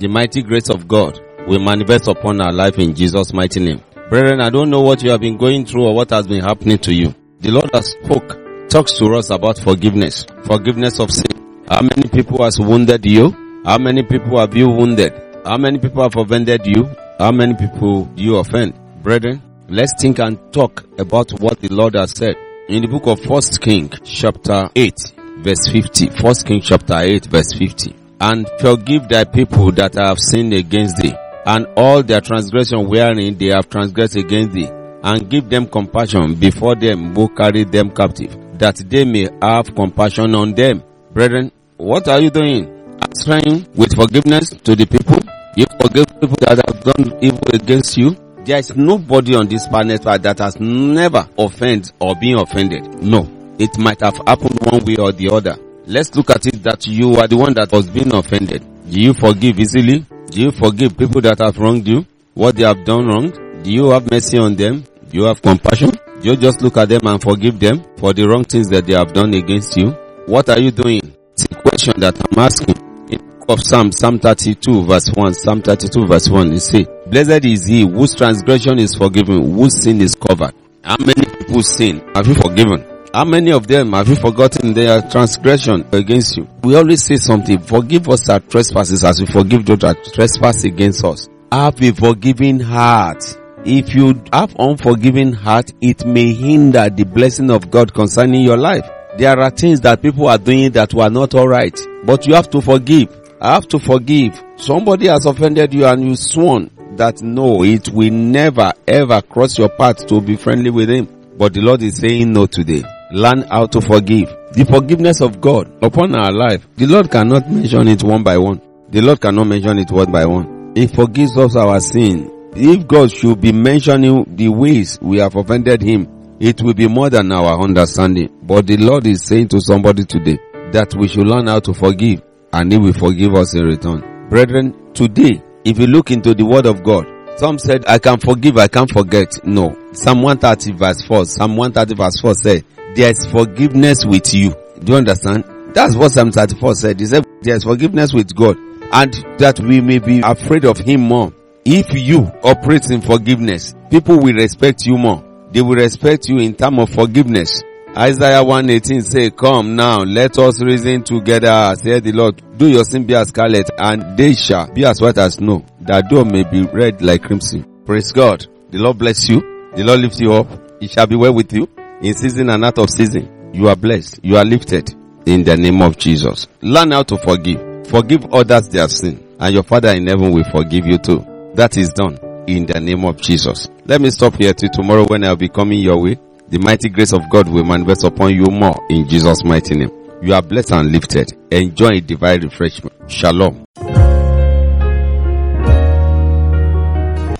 The mighty grace of God will manifest upon our life in Jesus' mighty name. Brethren, I don't know what you have been going through or what has been happening to you. The Lord has spoke, talks to us about forgiveness, forgiveness of sin. How many people has wounded you? How many people have you wounded? How many people have offended you? How many people do you offend? Brethren, let's think and talk about what the Lord has said. In the book of First King, chapter 8, verse 50. First King chapter 8, verse 50 and forgive thy people that have sinned against thee, and all their transgression wherein they have transgressed against thee, and give them compassion before them who carry them captive, that they may have compassion on them. Brethren, what are you doing? Answering with forgiveness to the people? You forgive people that have done evil against you? There is nobody on this planet that has never offended or been offended. No. It might have happened one way or the other. Let's look at it that you are the one that was being offended. Do you forgive easily? Do you forgive people that have wronged you? What they have done wrong? Do you have mercy on them? Do you have compassion? Do you just look at them and forgive them for the wrong things that they have done against you? What are you doing? It's a question that I'm asking. In the book of Psalm, Psalm 32 verse 1, Psalm 32 verse 1, it says, Blessed is he whose transgression is forgiven, whose sin is covered. How many people sin have you forgiven? How many of them have you forgotten their transgression against you? We always say something, forgive us our trespasses as we forgive those that trespass against us. Have a forgiving heart. If you have unforgiving heart, it may hinder the blessing of God concerning your life. There are things that people are doing that were not alright, but you have to forgive. I have to forgive. Somebody has offended you and you sworn that no, it will never ever cross your path to be friendly with him. But the Lord is saying no today learn how to forgive. The forgiveness of God upon our life, the Lord cannot mention it one by one. The Lord cannot mention it one by one. He forgives us our sin. If God should be mentioning the ways we have offended Him, it will be more than our understanding. But the Lord is saying to somebody today that we should learn how to forgive and He will forgive us in return. Brethren, today, if you look into the Word of God, some said, I can forgive, I can't forget. No. Psalm 130 verse 4, Psalm 130 verse 4 said, there's forgiveness with you. Do you understand? That's what Psalm 34 said. He said there's forgiveness with God and that we may be afraid of Him more. If you operate in forgiveness, people will respect you more. They will respect you in terms of forgiveness. Isaiah 118 say, come now, let us reason together, said the Lord. Do your sin be as scarlet and they shall be as white as snow. That door may be red like crimson. Praise God. The Lord bless you. The Lord lift you up. It shall be well with you in season and out of season. You are blessed. You are lifted in the name of Jesus. Learn how to forgive. Forgive others their sin and your father in heaven will forgive you too. That is done in the name of Jesus. Let me stop here till tomorrow when I'll be coming your way. The mighty grace of God will manifest upon you more in Jesus' mighty name. You are blessed and lifted. Enjoy divine refreshment. Shalom.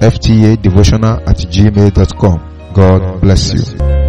ftadevotional at gmail.com. God bless you.